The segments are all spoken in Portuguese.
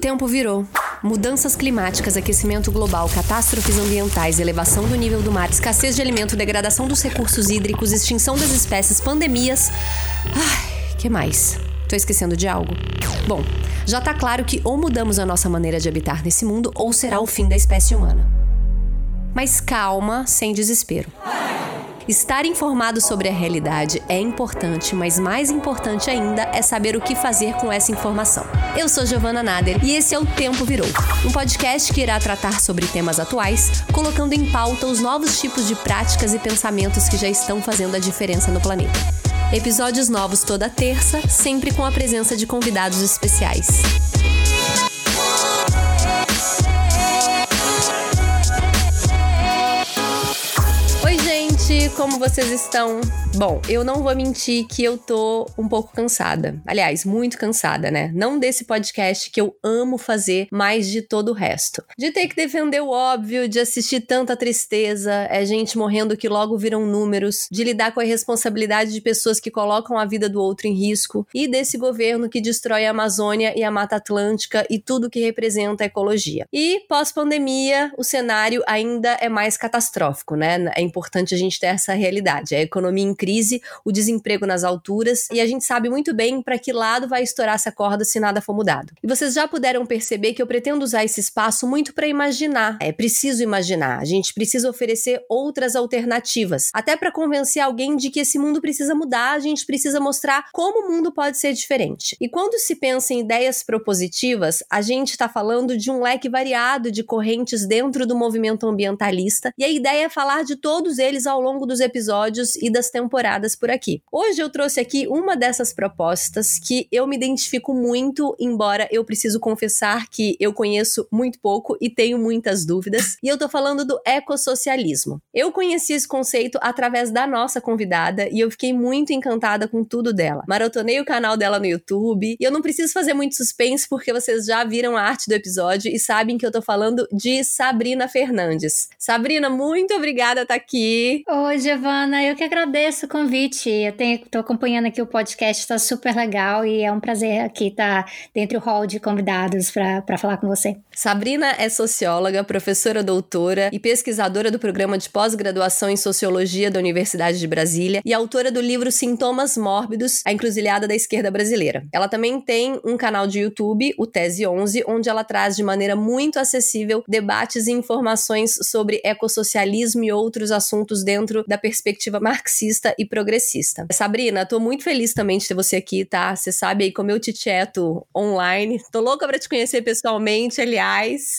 tempo virou. Mudanças climáticas, aquecimento global, catástrofes ambientais, elevação do nível do mar, escassez de alimento, degradação dos recursos hídricos, extinção das espécies, pandemias. Ai, que mais? Tô esquecendo de algo? Bom, já tá claro que ou mudamos a nossa maneira de habitar nesse mundo ou será o fim da espécie humana. Mas calma, sem desespero. Estar informado sobre a realidade é importante, mas mais importante ainda é saber o que fazer com essa informação. Eu sou Giovana Nader e esse é o Tempo Virou, um podcast que irá tratar sobre temas atuais, colocando em pauta os novos tipos de práticas e pensamentos que já estão fazendo a diferença no planeta. Episódios novos toda terça, sempre com a presença de convidados especiais. Como vocês estão? Bom, eu não vou mentir que eu tô um pouco cansada. Aliás, muito cansada, né? Não desse podcast que eu amo fazer, mas de todo o resto. De ter que defender o óbvio, de assistir tanta tristeza, é gente morrendo que logo viram números, de lidar com a responsabilidade de pessoas que colocam a vida do outro em risco e desse governo que destrói a Amazônia e a Mata Atlântica e tudo que representa a ecologia. E pós-pandemia, o cenário ainda é mais catastrófico, né? É importante a gente ter essa realidade. A economia em crise, o desemprego nas alturas, e a gente sabe muito bem para que lado vai estourar essa corda se nada for mudado. E vocês já puderam perceber que eu pretendo usar esse espaço muito para imaginar. É preciso imaginar. A gente precisa oferecer outras alternativas, até para convencer alguém de que esse mundo precisa mudar, a gente precisa mostrar como o mundo pode ser diferente. E quando se pensa em ideias propositivas, a gente está falando de um leque variado de correntes dentro do movimento ambientalista, e a ideia é falar de todos eles ao longo dos episódios e das temporadas por aqui. Hoje eu trouxe aqui uma dessas propostas que eu me identifico muito, embora eu preciso confessar que eu conheço muito pouco e tenho muitas dúvidas, e eu tô falando do ecossocialismo. Eu conheci esse conceito através da nossa convidada e eu fiquei muito encantada com tudo dela. Maratonei o canal dela no YouTube e eu não preciso fazer muito suspense porque vocês já viram a arte do episódio e sabem que eu tô falando de Sabrina Fernandes. Sabrina, muito obrigada por estar aqui. Oi, Giovana, eu que agradeço o convite. Eu estou acompanhando aqui o podcast, está super legal e é um prazer aqui estar tá dentro do hall de convidados para falar com você. Sabrina é socióloga, professora doutora e pesquisadora do programa de pós-graduação em sociologia da Universidade de Brasília e autora do livro Sintomas Mórbidos, a encruzilhada da esquerda brasileira. Ela também tem um canal de YouTube, o Tese 11, onde ela traz de maneira muito acessível debates e informações sobre ecossocialismo e outros assuntos dentro da perspectiva marxista e progressista. Sabrina, tô muito feliz também de ter você aqui, tá? Você sabe aí como eu te tieto online. Tô louca pra te conhecer pessoalmente, aliás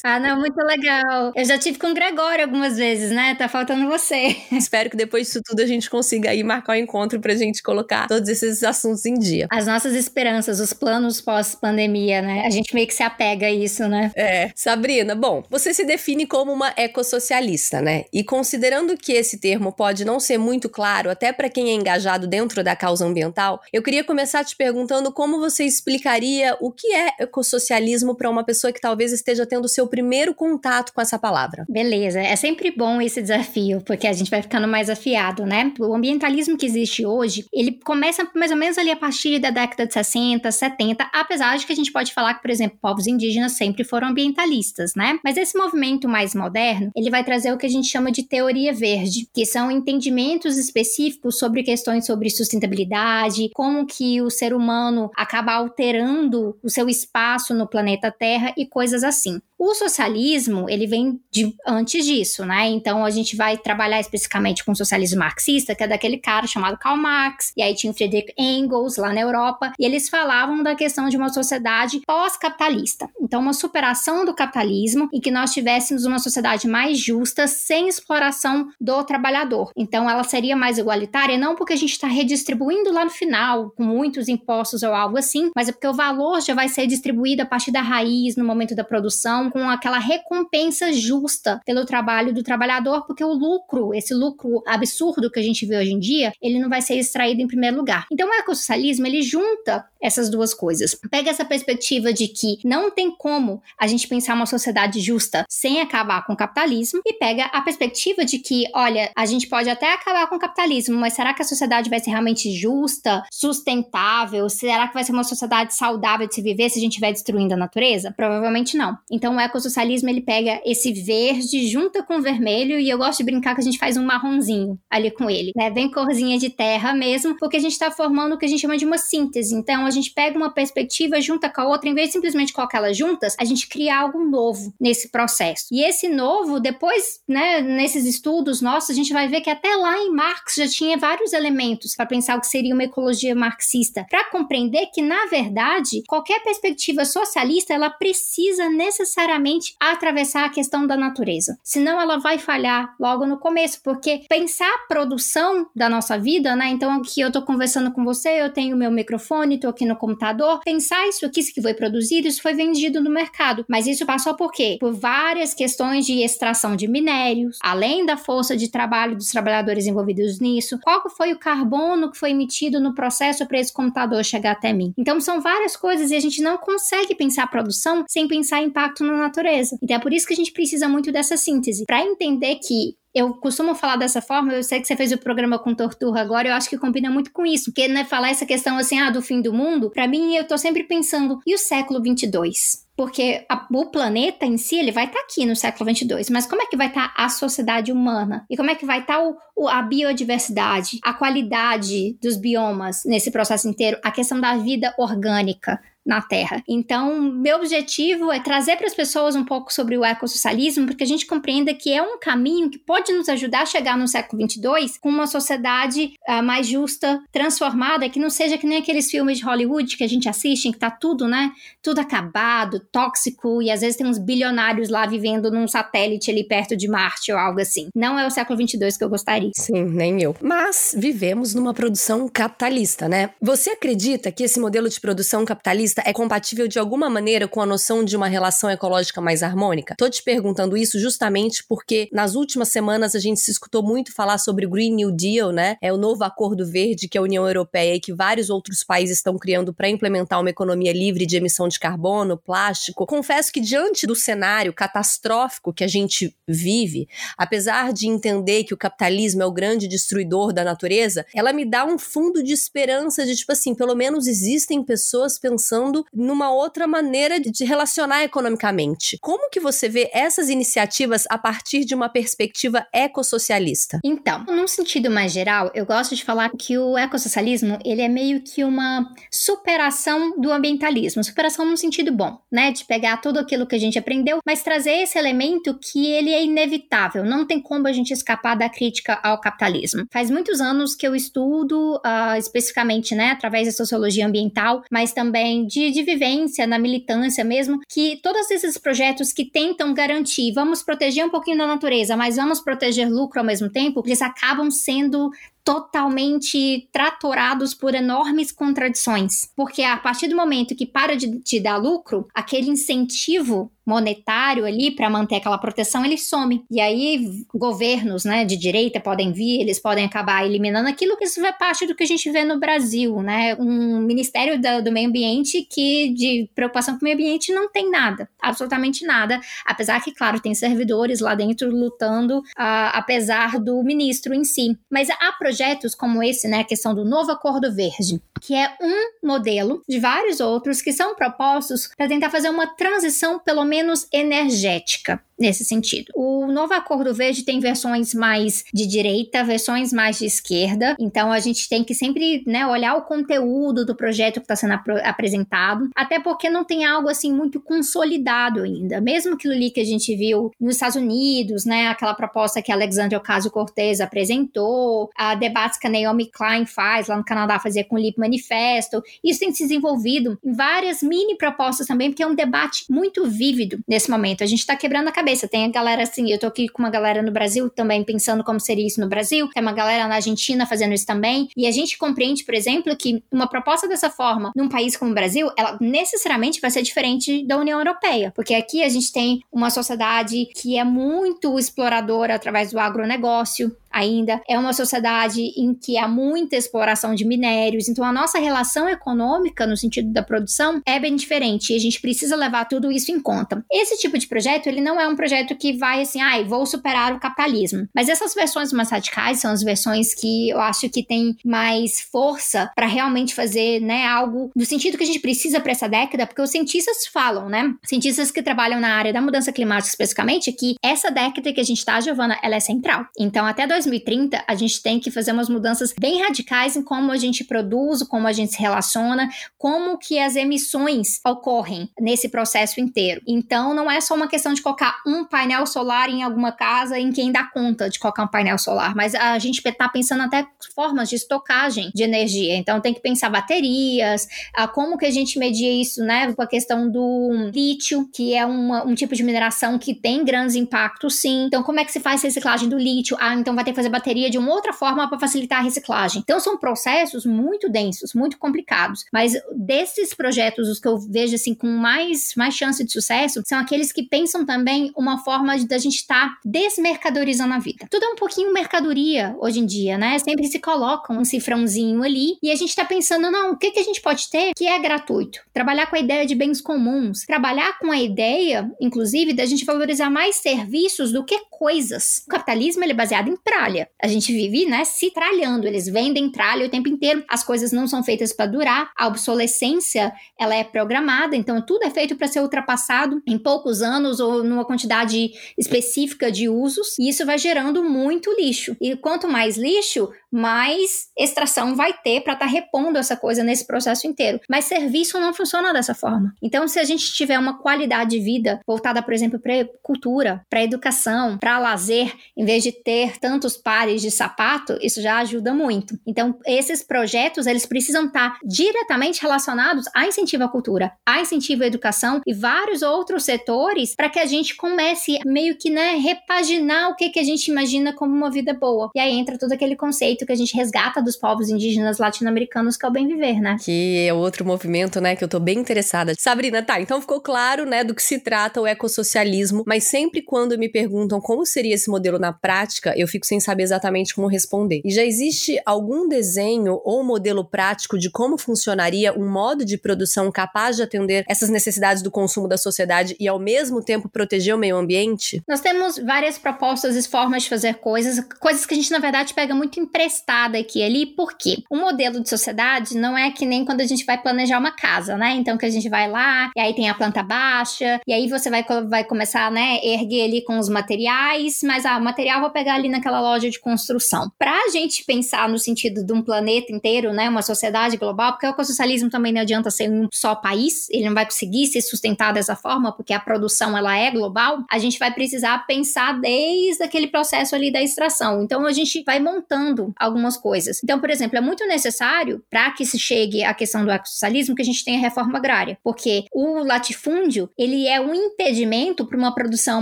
ah, não, muito legal. Eu já tive com o Gregório algumas vezes, né? Tá faltando você. Espero que depois disso tudo a gente consiga aí marcar o um encontro pra gente colocar todos esses assuntos em dia. As nossas esperanças, os planos pós-pandemia, né? A gente meio que se apega a isso, né? É. Sabrina, bom, você se define como uma ecossocialista, né? E considerando que esse termo pode não ser muito claro, até para quem é engajado dentro da causa ambiental, eu queria começar te perguntando como você explicaria o que é ecossocialismo para uma pessoa que talvez esteja tendo o seu primeiro contato com essa palavra. Beleza, é sempre bom esse desafio, porque a gente vai ficando mais afiado, né? O ambientalismo que existe hoje, ele começa mais ou menos ali a partir da década de 60, 70, apesar de que a gente pode falar que, por exemplo, povos indígenas sempre foram ambientalistas, né? Mas esse movimento mais moderno, ele vai trazer o que a gente chama de teoria verde, que são entendimentos específicos sobre questões sobre sustentabilidade, como que o ser humano acaba alterando o seu espaço no planeta Terra e coisas assim assim. O socialismo, ele vem de antes disso, né? Então a gente vai trabalhar especificamente com o socialismo marxista, que é daquele cara chamado Karl Marx, e aí tinha o Friedrich Engels lá na Europa, e eles falavam da questão de uma sociedade pós-capitalista. Então uma superação do capitalismo e que nós tivéssemos uma sociedade mais justa, sem exploração do trabalhador. Então ela seria mais igualitária, não porque a gente está redistribuindo lá no final, com muitos impostos ou algo assim, mas é porque o valor já vai ser distribuído a partir da raiz, no momento da produção, com aquela recompensa justa pelo trabalho do trabalhador, porque o lucro, esse lucro absurdo que a gente vê hoje em dia, ele não vai ser extraído em primeiro lugar. Então o ecossocialismo, ele junta essas duas coisas. Pega essa perspectiva de que não tem como a gente pensar uma sociedade justa sem acabar com o capitalismo e pega a perspectiva de que, olha, a gente pode até acabar com o capitalismo, mas será que a sociedade vai ser realmente justa, sustentável? Será que vai ser uma sociedade saudável de se viver se a gente estiver destruindo a natureza? Provavelmente não. Então o ecossocialismo ele pega esse verde junta com o vermelho e eu gosto de brincar que a gente faz um marronzinho ali com ele, né? Bem corzinha de terra mesmo, porque a gente está formando o que a gente chama de uma síntese. Então a gente pega uma perspectiva junta com a outra, em vez de simplesmente colocar elas juntas, a gente cria algo novo nesse processo. E esse novo, depois, né, nesses estudos nossos, a gente vai ver que até lá em Marx já tinha vários elementos para pensar o que seria uma ecologia marxista, para compreender que na verdade qualquer perspectiva socialista ela precisa necessariamente atravessar a questão da natureza, senão ela vai falhar logo no começo, porque pensar a produção da nossa vida, né? Então aqui eu estou conversando com você, eu tenho meu microfone, estou aqui no computador, pensar isso aqui, isso que foi produzido, isso foi vendido no mercado, mas isso passou por quê? Por várias questões de extração de minérios, além da força de trabalho dos trabalhadores envolvidos nisso, qual foi o carbono que foi emitido no processo para esse computador chegar até mim. Então são várias coisas e a gente não consegue pensar produção sem pensar impacto na natureza. Então é por isso que a gente precisa muito dessa síntese, para entender que eu costumo falar dessa forma, eu sei que você fez o programa com Torturra agora, eu acho que combina muito com isso, porque né, falar essa questão assim, ah, do fim do mundo, para mim eu tô sempre pensando, e o século 22? Porque a, o planeta em si, ele vai estar tá aqui no século 22, mas como é que vai estar tá a sociedade humana? E como é que vai estar tá a biodiversidade, a qualidade dos biomas nesse processo inteiro, a questão da vida orgânica? Na Terra. Então, meu objetivo é trazer para as pessoas um pouco sobre o ecossocialismo, porque a gente compreenda que é um caminho que pode nos ajudar a chegar no século 22 com uma sociedade uh, mais justa, transformada, que não seja que nem aqueles filmes de Hollywood que a gente assiste, em que tá tudo, né, tudo acabado, tóxico, e às vezes tem uns bilionários lá vivendo num satélite ali perto de Marte ou algo assim. Não é o século 22 que eu gostaria. Sim, nem eu. Mas vivemos numa produção capitalista, né? Você acredita que esse modelo de produção capitalista é compatível de alguma maneira com a noção de uma relação ecológica mais harmônica? Tô te perguntando isso justamente porque nas últimas semanas a gente se escutou muito falar sobre o Green New Deal, né? É o novo acordo verde que a União Europeia e que vários outros países estão criando para implementar uma economia livre de emissão de carbono, plástico. Confesso que diante do cenário catastrófico que a gente vive, apesar de entender que o capitalismo é o grande destruidor da natureza, ela me dá um fundo de esperança de tipo assim, pelo menos existem pessoas pensando pensando numa outra maneira de relacionar economicamente. Como que você vê essas iniciativas a partir de uma perspectiva ecossocialista? Então, num sentido mais geral, eu gosto de falar que o ecossocialismo, ele é meio que uma superação do ambientalismo, superação num sentido bom, né, de pegar tudo aquilo que a gente aprendeu, mas trazer esse elemento que ele é inevitável, não tem como a gente escapar da crítica ao capitalismo. Faz muitos anos que eu estudo uh, especificamente, né, através da sociologia ambiental, mas também de, de vivência, na militância mesmo, que todos esses projetos que tentam garantir, vamos proteger um pouquinho da natureza, mas vamos proteger lucro ao mesmo tempo, eles acabam sendo totalmente tratorados por enormes contradições. Porque a partir do momento que para de te dar lucro, aquele incentivo monetário ali para manter aquela proteção, ele some. E aí governos, né, de direita podem vir, eles podem acabar eliminando aquilo. Isso é parte do que a gente vê no Brasil, né? Um Ministério do, do Meio Ambiente que de preocupação com o meio ambiente não tem nada, absolutamente nada. Apesar que, claro, tem servidores lá dentro lutando, uh, apesar do ministro em si. Mas há projetos como esse, né, a questão do novo Acordo Verde, que é um modelo de vários outros que são propostos para tentar fazer uma transição pelo menos energética nesse sentido. O novo Acordo Verde tem versões mais de direita, versões mais de esquerda, então a gente tem que sempre né, olhar o conteúdo do projeto que está sendo ap apresentado, até porque não tem algo assim muito consolidado ainda. Mesmo aquilo ali que a gente viu nos Estados Unidos, né, aquela proposta que a Alexandria Ocasio-Cortez apresentou, a debates que a Naomi Klein faz lá no Canadá, fazer com o Lip Manifesto, isso tem se desenvolvido em várias mini propostas também, porque é um debate muito vívido nesse momento. A gente está quebrando a cabeça cabeça. Tem a galera assim, eu tô aqui com uma galera no Brasil também pensando como seria isso no Brasil, tem uma galera na Argentina fazendo isso também, e a gente compreende, por exemplo, que uma proposta dessa forma num país como o Brasil, ela necessariamente vai ser diferente da União Europeia, porque aqui a gente tem uma sociedade que é muito exploradora através do agronegócio, ainda, é uma sociedade em que há muita exploração de minérios, então a nossa relação econômica no sentido da produção é bem diferente e a gente precisa levar tudo isso em conta. Esse tipo de projeto, ele não é um projeto que vai assim, ai, ah, vou superar o capitalismo. Mas essas versões mais radicais são as versões que eu acho que tem mais força para realmente fazer, né, algo do sentido que a gente precisa para essa década, porque os cientistas falam, né? Cientistas que trabalham na área da mudança climática especificamente, que essa década que a gente está, Giovana, ela é central. Então, até 2030, a gente tem que fazer umas mudanças bem radicais em como a gente produz, como a gente se relaciona, como que as emissões ocorrem nesse processo inteiro. Então, não é só uma questão de colocar um painel solar em alguma casa em quem dá conta de colocar um painel solar, mas a gente está pensando até formas de estocagem de energia. Então, tem que pensar baterias, como que a gente media isso, né, com a questão do lítio, que é uma, um tipo de mineração que tem grandes impactos, sim. Então, como é que se faz reciclagem do lítio? Ah, então vai ter que fazer bateria de uma outra forma para facilitar a reciclagem. Então, são processos muito densos, muito complicados. Mas desses projetos, os que eu vejo assim com mais, mais chance de sucesso, são aqueles que pensam também uma forma de a gente estar tá desmercadorizando a vida. Tudo é um pouquinho mercadoria hoje em dia, né? Sempre se coloca um cifrãozinho ali e a gente está pensando, não, o que, que a gente pode ter que é gratuito? Trabalhar com a ideia de bens comuns, trabalhar com a ideia, inclusive, da gente valorizar mais serviços do que coisas. O capitalismo ele é baseado em tralha. A gente vive, né, se tralhando. Eles vendem tralha o tempo inteiro. As coisas não são feitas para durar. A obsolescência, ela é programada, então tudo é feito para ser ultrapassado em poucos anos ou numa quantidade específica de usos. E isso vai gerando muito lixo. E quanto mais lixo, mais extração vai ter para estar tá repondo essa coisa nesse processo inteiro. Mas serviço não funciona dessa forma. Então, se a gente tiver uma qualidade de vida voltada, por exemplo, para cultura, para educação, para lazer, em vez de ter tantos pares de sapato, isso já ajuda muito. Então, esses projetos, eles precisam estar tá diretamente relacionados a incentivo à cultura, a incentivo à educação e vários outros setores para que a gente comece meio que, né, repaginar o que, que a gente imagina como uma vida boa. E aí entra todo aquele conceito que a gente resgata dos povos indígenas latino-americanos, que é o bem viver, né? Que é outro movimento, né, que eu tô bem interessada. Sabrina, tá, então ficou claro, né, do que se trata o ecossocialismo, mas sempre quando me perguntam como seria esse modelo na prática, eu fico sem saber exatamente como responder. E já existe algum desenho ou modelo prático de como funcionaria um modo de produção capaz de atender essas necessidades do consumo da sociedade e ao mesmo tempo proteger o meio ambiente? Nós temos várias propostas e formas de fazer coisas, coisas que a gente na verdade pega muito emprestado testada aqui e ali, por quê? O modelo de sociedade não é que nem quando a gente vai planejar uma casa, né? Então que a gente vai lá, e aí tem a planta baixa, e aí você vai, vai começar, né, erguer ali com os materiais, mas ah, o material vou pegar ali naquela loja de construção. Pra gente pensar no sentido de um planeta inteiro, né, uma sociedade global, porque o ecossocialismo também não adianta ser um só país, ele não vai conseguir se sustentar dessa forma, porque a produção ela é global, a gente vai precisar pensar desde aquele processo ali da extração. Então a gente vai montando algumas coisas. Então, por exemplo, é muito necessário para que se chegue à questão do ecossocialismo que a gente tenha reforma agrária, porque o latifúndio ele é um impedimento para uma produção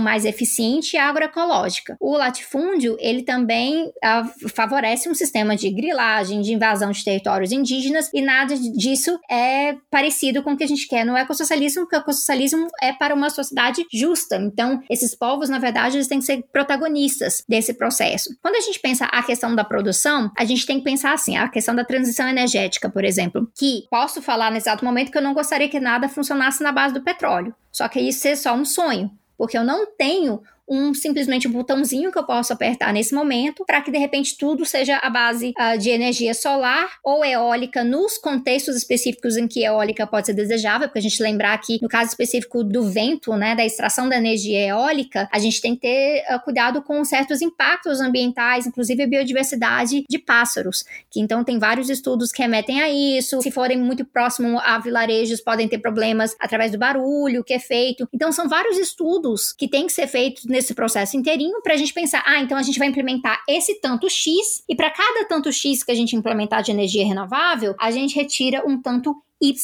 mais eficiente e agroecológica. O latifúndio ele também uh, favorece um sistema de grilagem, de invasão de territórios indígenas e nada disso é parecido com o que a gente quer no ecossocialismo, porque o ecossocialismo é para uma sociedade justa. Então, esses povos, na verdade, eles têm que ser protagonistas desse processo. Quando a gente pensa a questão da produção a gente tem que pensar assim, a questão da transição energética, por exemplo, que posso falar nesse exato momento que eu não gostaria que nada funcionasse na base do petróleo. Só que isso é só um sonho, porque eu não tenho um simplesmente um botãozinho que eu posso apertar nesse momento para que de repente tudo seja a base uh, de energia solar ou eólica nos contextos específicos em que eólica pode ser desejável, porque a gente lembrar que no caso específico do vento, né, da extração da energia eólica, a gente tem que ter uh, cuidado com certos impactos ambientais, inclusive a biodiversidade de pássaros, que então tem vários estudos que remetem a isso. Se forem muito próximo a vilarejos, podem ter problemas através do barulho que é feito. Então são vários estudos que têm que ser feitos nesse processo inteirinho para a gente pensar, ah, então a gente vai implementar esse tanto X e para cada tanto X que a gente implementar de energia renovável, a gente retira um tanto Y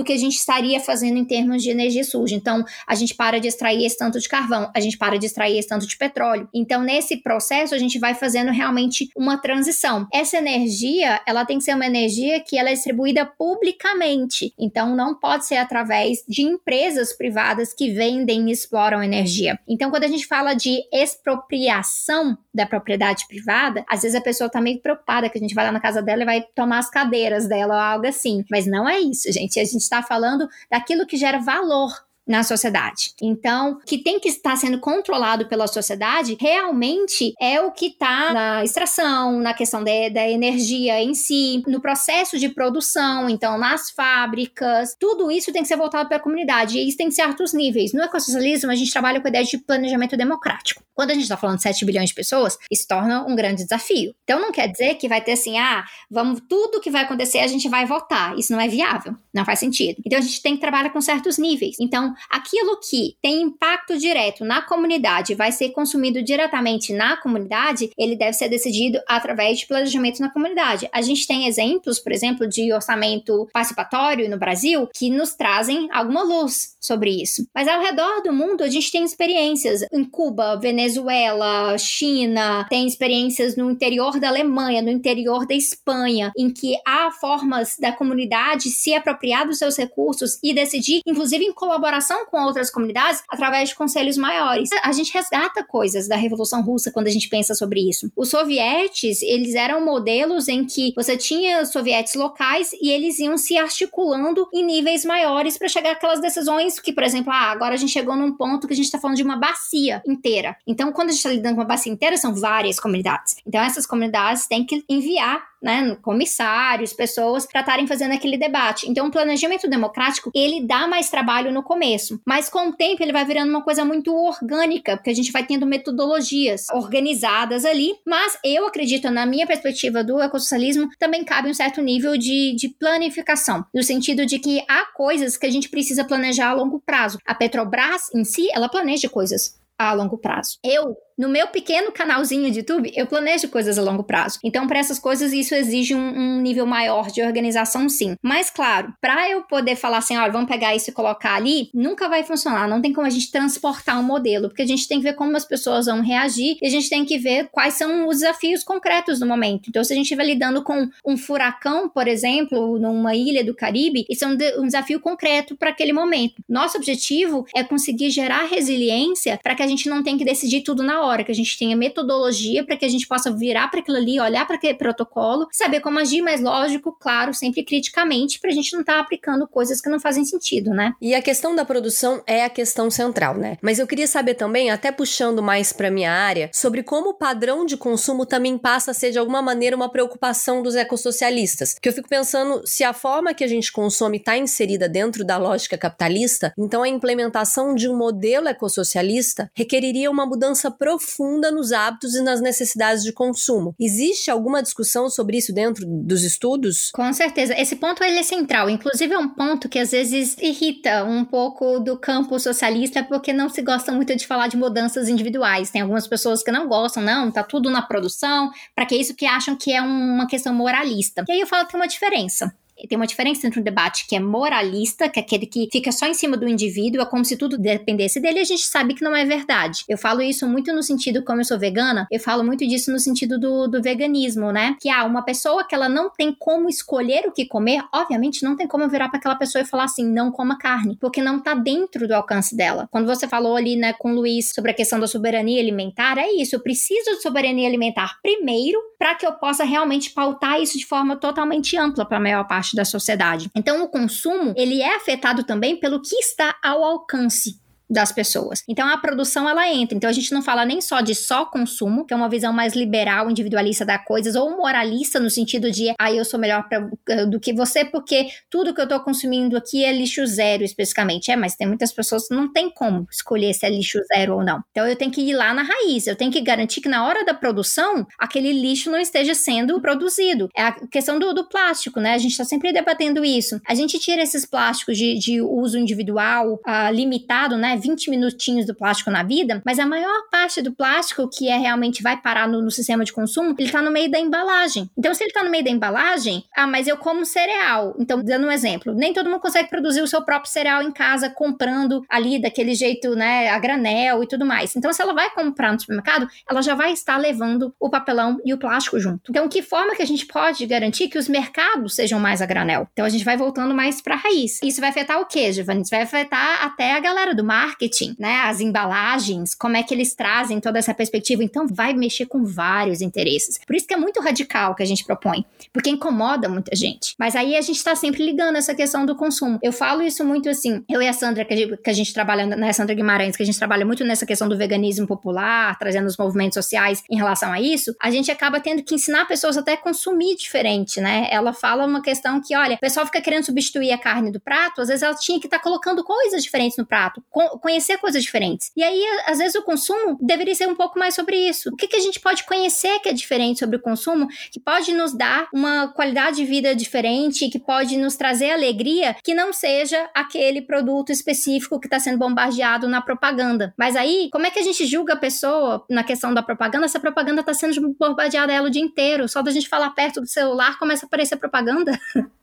do que a gente estaria fazendo em termos de energia suja. Então, a gente para de extrair esse tanto de carvão, a gente para de extrair esse tanto de petróleo. Então, nesse processo, a gente vai fazendo realmente uma transição. Essa energia, ela tem que ser uma energia que ela é distribuída publicamente. Então, não pode ser através de empresas privadas que vendem e exploram energia. Então, quando a gente fala de expropriação da propriedade privada, às vezes a pessoa tá meio preocupada que a gente vai lá na casa dela e vai tomar as cadeiras dela ou algo assim. Mas não é isso, gente. A gente está falando daquilo que gera valor na sociedade. Então, que tem que estar sendo controlado pela sociedade realmente é o que está na extração, na questão de, da energia em si, no processo de produção, então nas fábricas, tudo isso tem que ser voltado para a comunidade e isso tem altos níveis. No ecossocialismo, a gente trabalha com a ideia de planejamento democrático. Quando a gente está falando de 7 bilhões de pessoas, isso torna um grande desafio. Então, não quer dizer que vai ter assim, ah, vamos, tudo que vai acontecer a gente vai votar. Isso não é viável, não faz sentido. Então, a gente tem que trabalhar com certos níveis. Então, aquilo que tem impacto direto na comunidade vai ser consumido diretamente na comunidade, ele deve ser decidido através de planejamento na comunidade. A gente tem exemplos, por exemplo, de orçamento participatório no Brasil que nos trazem alguma luz sobre isso. Mas ao redor do mundo, a gente tem experiências em Cuba, Venezuela, China, tem experiências no interior da Alemanha, no interior da Espanha, em que há formas da comunidade se apropriar dos seus recursos e decidir, inclusive em colaboração comunicação com outras comunidades através de conselhos maiores. A gente resgata coisas da Revolução Russa quando a gente pensa sobre isso. Os sovietes, eles eram modelos em que você tinha sovietes locais e eles iam se articulando em níveis maiores para chegar aquelas decisões que, por exemplo, ah, agora a gente chegou num ponto que a gente está falando de uma bacia inteira. Então, quando a gente está lidando com uma bacia inteira, são várias comunidades. Então, essas comunidades têm que enviar né, comissários, pessoas, para estarem fazendo aquele debate. Então, o planejamento democrático, ele dá mais trabalho no começo, mas com o tempo ele vai virando uma coisa muito orgânica, porque a gente vai tendo metodologias organizadas ali, mas eu acredito, na minha perspectiva do ecossocialismo, também cabe um certo nível de, de planificação, no sentido de que há coisas que a gente precisa planejar a longo prazo. A Petrobras, em si, ela planeja coisas a longo prazo. Eu no meu pequeno canalzinho de YouTube, eu planejo coisas a longo prazo. Então, para essas coisas, isso exige um, um, nível maior de organização, sim. Mas, claro, para eu poder falar assim, olha, vamos pegar isso e colocar ali, nunca vai funcionar. Não tem como a gente transportar um modelo, porque a gente tem que ver como as pessoas vão reagir e a gente tem que ver quais são os desafios concretos no momento. Então, se a gente estiver lidando com um furacão, por exemplo, numa ilha do Caribe, isso é um, de, um desafio concreto para aquele momento. Nosso objetivo é conseguir gerar resiliência para que a gente não tenha que decidir tudo na hora hora, que a gente tenha metodologia para que a gente possa virar para aquilo ali, olhar para aquele protocolo, saber como agir, mas lógico, claro, sempre criticamente, para a gente não estar tá aplicando coisas que não fazem sentido, né? E a questão da produção é a questão central, né? Mas eu queria saber também, até puxando mais para minha área, sobre como o padrão de consumo também passa a ser de alguma maneira uma preocupação dos ecossocialistas. Que eu fico pensando se a forma que a gente consome está inserida dentro da lógica capitalista, então a implementação de um modelo ecossocialista requeriria uma mudança profunda profunda nos hábitos e nas necessidades de consumo. Existe alguma discussão sobre isso dentro dos estudos? Com certeza. Esse ponto ele é central. Inclusive, é um ponto que às vezes irrita um pouco do campo socialista, porque não se gosta muito de falar de mudanças individuais. Tem algumas pessoas que não gostam, não, tá tudo na produção, para que isso que acham que é uma questão moralista. E aí eu falo que tem uma diferença tem uma diferença entre um debate que é moralista, que é aquele que fica só em cima do indivíduo, é como se tudo dependesse dele, a gente sabe que não é verdade. Eu falo isso muito no sentido, como eu sou vegana, eu falo muito disso no sentido do, do veganismo, né? Que há ah, uma pessoa que ela não tem como escolher o que comer, obviamente não tem como virar para aquela pessoa e falar assim, não coma carne, porque não tá dentro do alcance dela. Quando você falou ali, né, com o Luiz sobre a questão da soberania alimentar, é isso, eu preciso de soberania alimentar primeiro para que eu possa realmente pautar isso de forma totalmente ampla para a maior parte da sociedade. Então, o consumo, ele é afetado também pelo que está ao alcance das pessoas. Então a produção ela entra. Então a gente não fala nem só de só consumo, que é uma visão mais liberal, individualista da coisas, ou moralista no sentido de, ah, eu sou melhor pra, eh, do que você porque tudo que eu tô consumindo aqui é lixo zero especificamente. É, mas tem muitas pessoas que não tem como escolher se é lixo zero ou não. Então eu tenho que ir lá na raiz, eu tenho que garantir que na hora da produção aquele lixo não esteja sendo produzido. É a questão do, do plástico, né? A gente tá sempre debatendo isso. A gente tira esses plásticos de, de uso individual uh, limitado, né? 20 minutinhos do plástico na vida, mas a maior parte do plástico que é realmente vai parar no, no sistema de consumo, ele tá no meio da embalagem. Então, se ele tá no meio da embalagem, ah, mas eu como cereal. Então, dando um exemplo, nem todo mundo consegue produzir o seu próprio cereal em casa comprando ali daquele jeito, né, a granel e tudo mais. Então, se ela vai comprar no supermercado, ela já vai estar levando o papelão e o plástico junto. Então, que forma que a gente pode garantir que os mercados sejam mais a granel? Então, a gente vai voltando mais para a raiz. Isso vai afetar o quê, Giovanni? Isso vai afetar até a galera do mar marketing, né? As embalagens, como é que eles trazem toda essa perspectiva. Então, vai mexer com vários interesses. Por isso que é muito radical que a gente propõe, porque incomoda muita gente. Mas aí a gente está sempre ligando essa questão do consumo. Eu falo isso muito assim, eu e a Sandra, que a gente, que a gente trabalha, né, Sandra Guimarães, que a gente trabalha muito nessa questão do veganismo popular, trazendo os movimentos sociais em relação a isso, a gente acaba tendo que ensinar pessoas até consumir diferente, né? Ela fala uma questão que, olha, o pessoal fica querendo substituir a carne do prato, às vezes ela tinha que estar tá colocando coisas diferentes no prato, conhecer coisas diferentes. E aí, às vezes, o consumo deveria ser um pouco mais sobre isso. O que, que a gente pode conhecer que é diferente sobre o consumo, que pode nos dar uma qualidade de vida diferente, que pode nos trazer alegria, que não seja aquele produto específico que está sendo bombardeado na propaganda. Mas aí, como é que a gente julga a pessoa na questão da propaganda? Essa propaganda está sendo bombardeada ela o dia inteiro. Só da gente falar perto do celular começa a aparecer propaganda.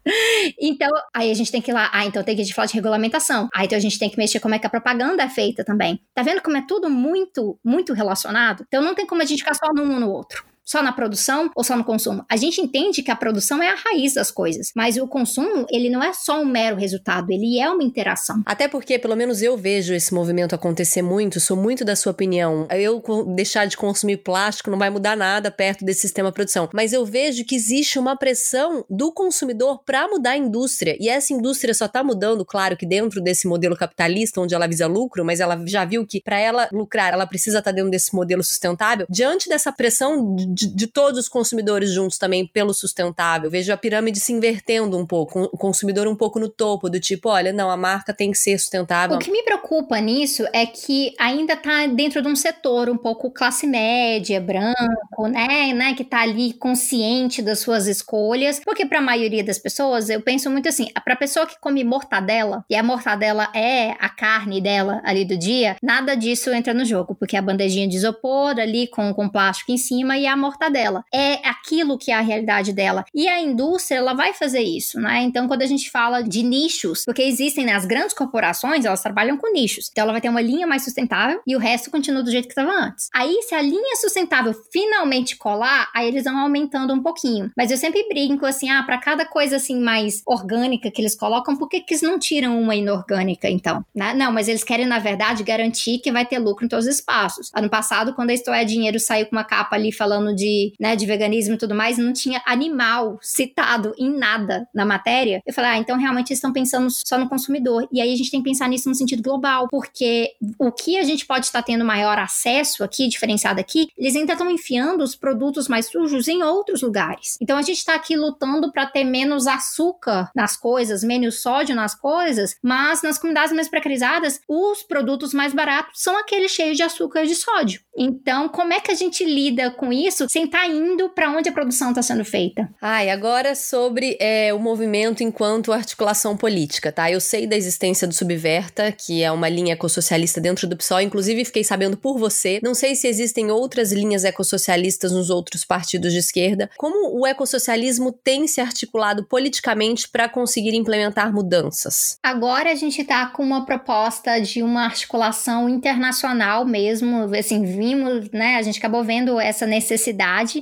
então, aí a gente tem que ir lá. Ah, então tem que falar de regulamentação. Ah, então a gente tem que mexer como é que a propaganda é feita também. Tá vendo como é tudo muito, muito relacionado? Então não tem como a gente ficar só num ou no outro só na produção ou só no consumo. A gente entende que a produção é a raiz das coisas, mas o consumo, ele não é só um mero resultado, ele é uma interação. Até porque, pelo menos eu vejo esse movimento acontecer muito, sou muito da sua opinião. Eu deixar de consumir plástico não vai mudar nada perto desse sistema de produção, mas eu vejo que existe uma pressão do consumidor para mudar a indústria, e essa indústria só tá mudando, claro que dentro desse modelo capitalista onde ela visa lucro, mas ela já viu que para ela lucrar, ela precisa estar tá dentro desse modelo sustentável. Diante dessa pressão de, de, todos os consumidores juntos também pelo sustentável. Vejo a pirâmide se invertendo um pouco, o consumidor um pouco no topo, do tipo, olha, não, a marca tem que ser sustentável. O que me preocupa nisso é que ainda está dentro de um setor um pouco classe média, branco, né, né, que está ali consciente das suas escolhas, porque para a maioria das pessoas, eu penso muito assim, para a pessoa que come mortadela, e a mortadela é a carne dela ali do dia, nada disso entra no jogo, porque a bandejinha de isopor ali com, com plástico em cima e a mortadela. É aquilo que é a realidade dela. E a indústria, ela vai fazer isso, né? Então, quando a gente fala de nichos, porque existem né, grandes corporações, elas trabalham com nichos. Então, ela vai ter uma linha mais sustentável e o resto continua do jeito que estava antes. Aí, se a linha sustentável finalmente colar, aí eles vão aumentando um pouquinho. Mas eu sempre brinco assim, ah, para cada coisa assim mais orgânica que eles colocam, por que, que eles não tiram uma inorgânica, então? Né? Não, mas eles querem, na verdade, garantir que vai ter lucro em todos os espaços. Ano passado, quando a é Dinheiro saiu com uma capa ali falando de, né, de veganismo e tudo mais, não tinha animal citado em nada na matéria. Eu falei, ah, então realmente eles estão pensando só no consumidor. E aí a gente tem que pensar nisso no sentido global, porque o que a gente pode estar tendo maior acesso aqui, diferenciado aqui, eles ainda estão enfiando os produtos mais sujos em outros lugares. Então a gente está aqui lutando para ter menos açúcar nas coisas, menos sódio nas coisas, mas nas comunidades mais precarizadas, os produtos mais baratos são aqueles cheios de açúcar e de sódio. Então, como é que a gente lida com isso sem estar tá indo para onde a produção está sendo feita? Ai, agora sobre é, o movimento enquanto articulação política, tá? Eu sei da existência do Subverta, que é uma linha ecossocialista dentro do PSOL, inclusive fiquei sabendo por você. Não sei se existem outras linhas ecossocialistas nos outros partidos de esquerda. Como o ecossocialismo tem se articulado politicamente para conseguir implementar mudanças? Agora a gente está com uma proposta de uma articulação internacional mesmo, assim, vimos, né, a gente acabou vendo essa necessidade,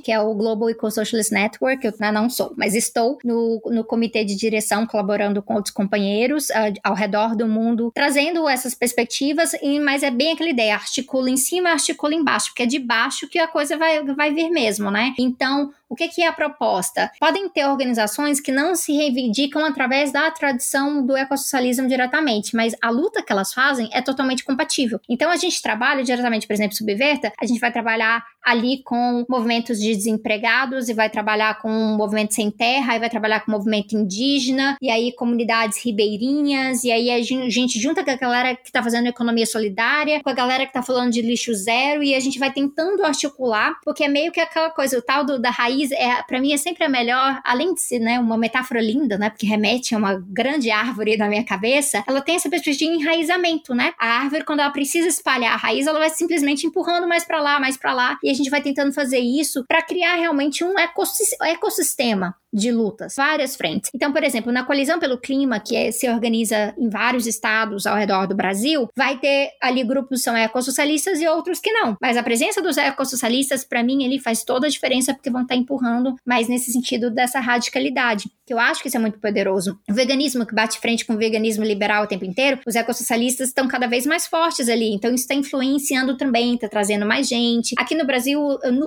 que é o Global Eco Socialist Network, eu né, não sou, mas estou no, no comitê de direção colaborando com outros companheiros uh, ao redor do mundo, trazendo essas perspectivas, e, mas é bem aquela ideia, articula em cima, articula embaixo, porque é de baixo que a coisa vai, vai vir mesmo, né? Então, o que, que, é a proposta? Podem ter organizações que não se reivindicam através da tradição do ecossocialismo diretamente, mas a luta que elas fazem é totalmente compatível. Então a gente trabalha diretamente, por exemplo, Subverta, a gente vai trabalhar ali com movimentos de desempregados e vai trabalhar com movimento sem terra, e vai trabalhar com movimento indígena, e aí comunidades ribeirinhas, e aí a gente junta com a galera que está fazendo economia solidária, com a galera que está falando de lixo zero, e a gente vai tentando articular, porque é meio que aquela coisa, o tal do, da raiz raiz, é, para mim, é sempre a melhor, além de ser né, uma metáfora linda, né? Porque remete a uma grande árvore na minha cabeça, ela tem essa perspectiva de enraizamento, né? A árvore, quando ela precisa espalhar a raiz, ela vai simplesmente empurrando mais para lá, mais para lá, e a gente vai tentando fazer isso para criar realmente um ecossistema de lutas, várias frentes. Então, por exemplo, na coalizão pelo clima, que é, se organiza em vários estados ao redor do Brasil, vai ter ali grupos que são ecossocialistas e outros que não. Mas a presença dos ecossocialistas, para mim, ele faz toda a diferença porque vão estar tá empurrando mais nesse sentido dessa radicalidade, que eu acho que isso é muito poderoso. O veganismo que bate frente com o veganismo liberal o tempo inteiro, os ecossocialistas estão cada vez mais fortes ali, então isso está influenciando também, está trazendo mais gente. Aqui no Brasil,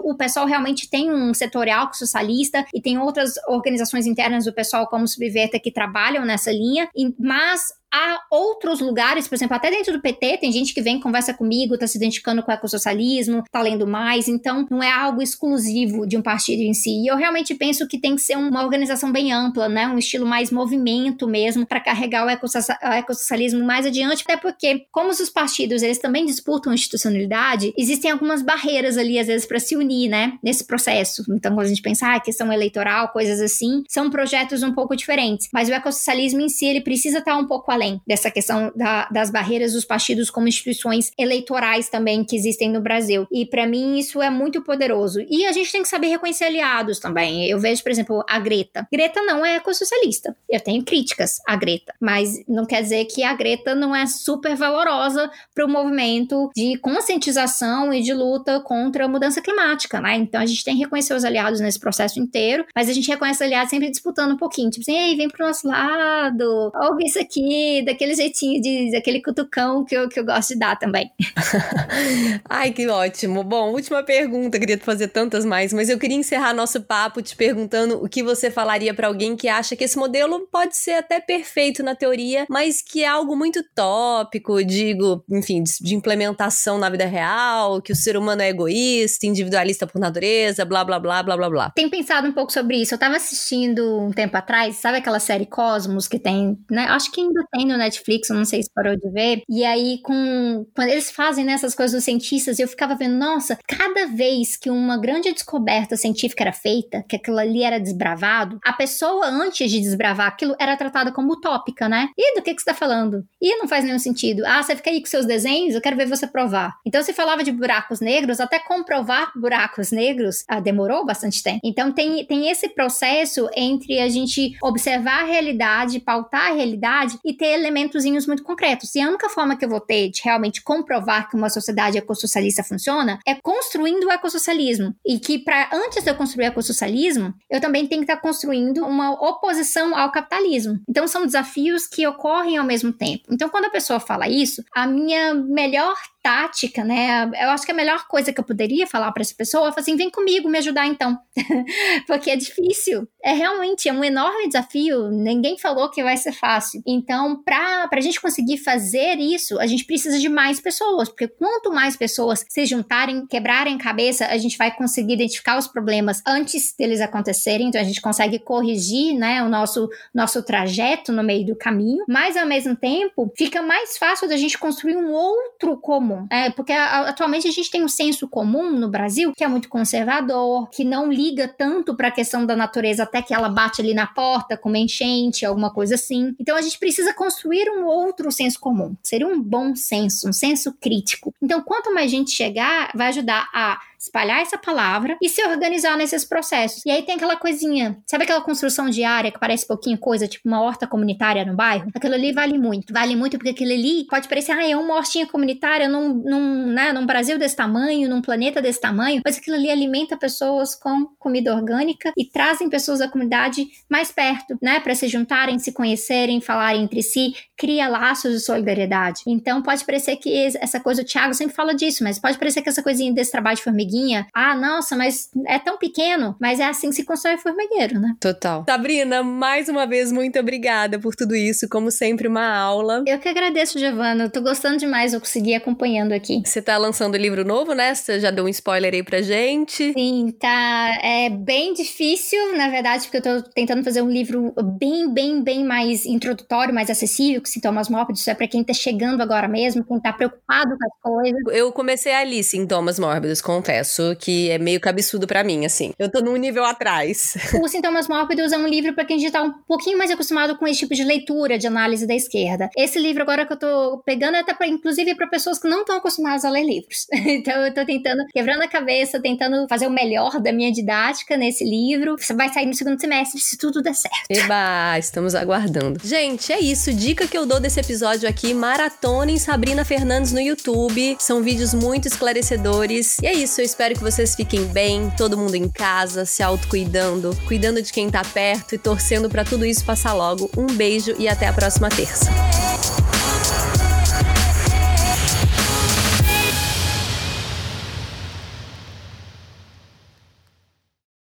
o pessoal realmente tem um setorial socialista e tem outras organizações internas do pessoal como Subverta que trabalham nessa linha, mas há outros lugares, por exemplo, até dentro do PT, tem gente que vem, conversa comigo, tá se identificando com o ecossocialismo, tá lendo mais, então não é algo exclusivo de um partido em si. E eu realmente penso que tem que ser uma organização bem ampla, né? Um estilo mais movimento mesmo, para carregar o, ecossocialismo mais adiante, até porque, como os partidos, eles também disputam institucionalidade, existem algumas barreiras ali, às vezes, para se unir, né? Nesse processo. Então, quando a gente pensa, ah, questão eleitoral, coisas assim, são projetos um pouco diferentes. Mas o ecossocialismo em si, ele precisa estar um pouco além dessa questão da, das barreiras dos partidos como instituições eleitorais também que existem no Brasil. E para mim isso é muito poderoso. E a gente tem que saber reconhecer aliados também. Eu vejo, por exemplo, a Greta. Greta não é ecossocialista. Eu tenho críticas à Greta, mas não quer dizer que a Greta não é super valorosa para o movimento de conscientização e de luta contra a mudança climática, né? Então a gente tem que reconhecer os aliados nesse processo inteiro, mas a gente reconhece aliados sempre disputando um pouquinho, tipo assim, ei, vem pro nosso lado, ouve isso aqui, daquele jeitinho, de, daquele cutucão que eu, que eu gosto de dar também. Ai, que ótimo. Bom, última pergunta, queria fazer tantas mais, mas eu queria encerrar nosso papo te perguntando o que você falaria para alguém que acha que esse modelo pode ser até perfeito na teoria, mas que é algo muito tópico, digo, enfim, de implementação na vida real, que o ser humano é egoísta, individualista por natureza, blá blá blá blá blá blá. Tenho pensado um pouco sobre isso. Eu tava assistindo um tempo atrás, sabe aquela série Cosmos que tem, né? Acho que ainda tem no Netflix, eu não sei se parou de ver. E aí, com quando eles fazem né, essas coisas dos cientistas, eu ficava vendo, nossa, cada vez que uma grande descoberta científica era feita, que aquilo ali era desbravado, a pessoa, antes de desbravar aquilo, era tratada como utópica, né? E do que, que você tá falando? E não faz nenhum sentido. Ah, você fica aí com seus desenhos, eu quero ver você provar. Então, se falava de buracos negros, até comprovar buracos negros, ah, demorou bastante tempo. Então, tem, tem esse processo entre a gente observar a realidade, pautar a realidade e ter elementozinhos muito concretos. E a única forma que eu vou ter de realmente comprovar que uma sociedade ecossocialista funciona é construindo o ecossocialismo. E que para antes de eu construir o ecossocialismo, eu também tenho que estar construindo uma oposição ao capitalismo. Então são desafios que ocorrem ao mesmo tempo. Então quando a pessoa fala isso, a minha melhor tática, né? Eu acho que a melhor coisa que eu poderia falar para essa pessoa é assim: vem comigo me ajudar então. Porque é difícil. É realmente é um enorme desafio. Ninguém falou que vai ser fácil. Então, para a gente conseguir fazer isso, a gente precisa de mais pessoas. Porque quanto mais pessoas se juntarem, quebrarem cabeça, a gente vai conseguir identificar os problemas antes deles acontecerem. Então, a gente consegue corrigir, né, o nosso, nosso trajeto no meio do caminho. Mas, ao mesmo tempo, fica mais fácil da gente construir um outro comum comum. É, porque atualmente a gente tem um senso comum no Brasil que é muito conservador, que não liga tanto para a questão da natureza até que ela bate ali na porta com uma enchente, alguma coisa assim. Então a gente precisa construir um outro senso comum. Seria um bom senso, um senso crítico. Então quanto mais gente chegar, vai ajudar a espalhar essa palavra e se organizar nesses processos. E aí tem aquela coisinha, sabe aquela construção diária que parece pouquinho coisa, tipo uma horta comunitária no bairro? Aquilo ali vale muito. Vale muito porque aquilo ali pode parecer, ah, é uma hortinha comunitária num, num, né, num Brasil desse tamanho, num planeta desse tamanho, mas aquilo ali alimenta pessoas com comida orgânica e trazem pessoas da comunidade mais perto, né, para se juntarem, se conhecerem, falarem entre si, cria laços de solidariedade. Então pode parecer que essa coisa, o Thiago sempre fala disso, mas pode parecer que essa coisinha desse trabalho de formiguinha formiguinha. Ah, nossa, mas é tão pequeno. Mas é assim que se constrói formigueiro, né? Total. Sabrina, mais uma vez, muito obrigada por tudo isso. Como sempre, uma aula. Eu que agradeço, Giovana. Eu tô gostando demais. Eu consegui acompanhando aqui. Você tá lançando livro novo, né? Você já deu um spoiler aí pra gente. Sim, tá. É bem difícil, na verdade, porque eu tô tentando fazer um livro bem, bem, bem mais introdutório, mais acessível, que sintomas mórbidos. Isso é pra quem tá chegando agora mesmo, quem tá preocupado com as coisas. Eu comecei ali, sintomas mórbidos, confesso que é meio cabeçudo para mim, assim. Eu tô num nível atrás. Os Sintomas Mórbidos é um livro para quem já tá um pouquinho mais acostumado com esse tipo de leitura, de análise da esquerda. Esse livro agora que eu tô pegando é até pra, inclusive para pessoas que não estão acostumadas a ler livros. então eu tô tentando, quebrando a cabeça, tentando fazer o melhor da minha didática nesse livro. Você vai sair no segundo semestre se tudo der certo. Eba, estamos aguardando. Gente, é isso. Dica que eu dou desse episódio aqui: maratona em Sabrina Fernandes no YouTube. São vídeos muito esclarecedores. E é isso. Eu espero que vocês fiquem bem, todo mundo em casa, se autocuidando, cuidando de quem tá perto e torcendo para tudo isso passar logo. Um beijo e até a próxima terça.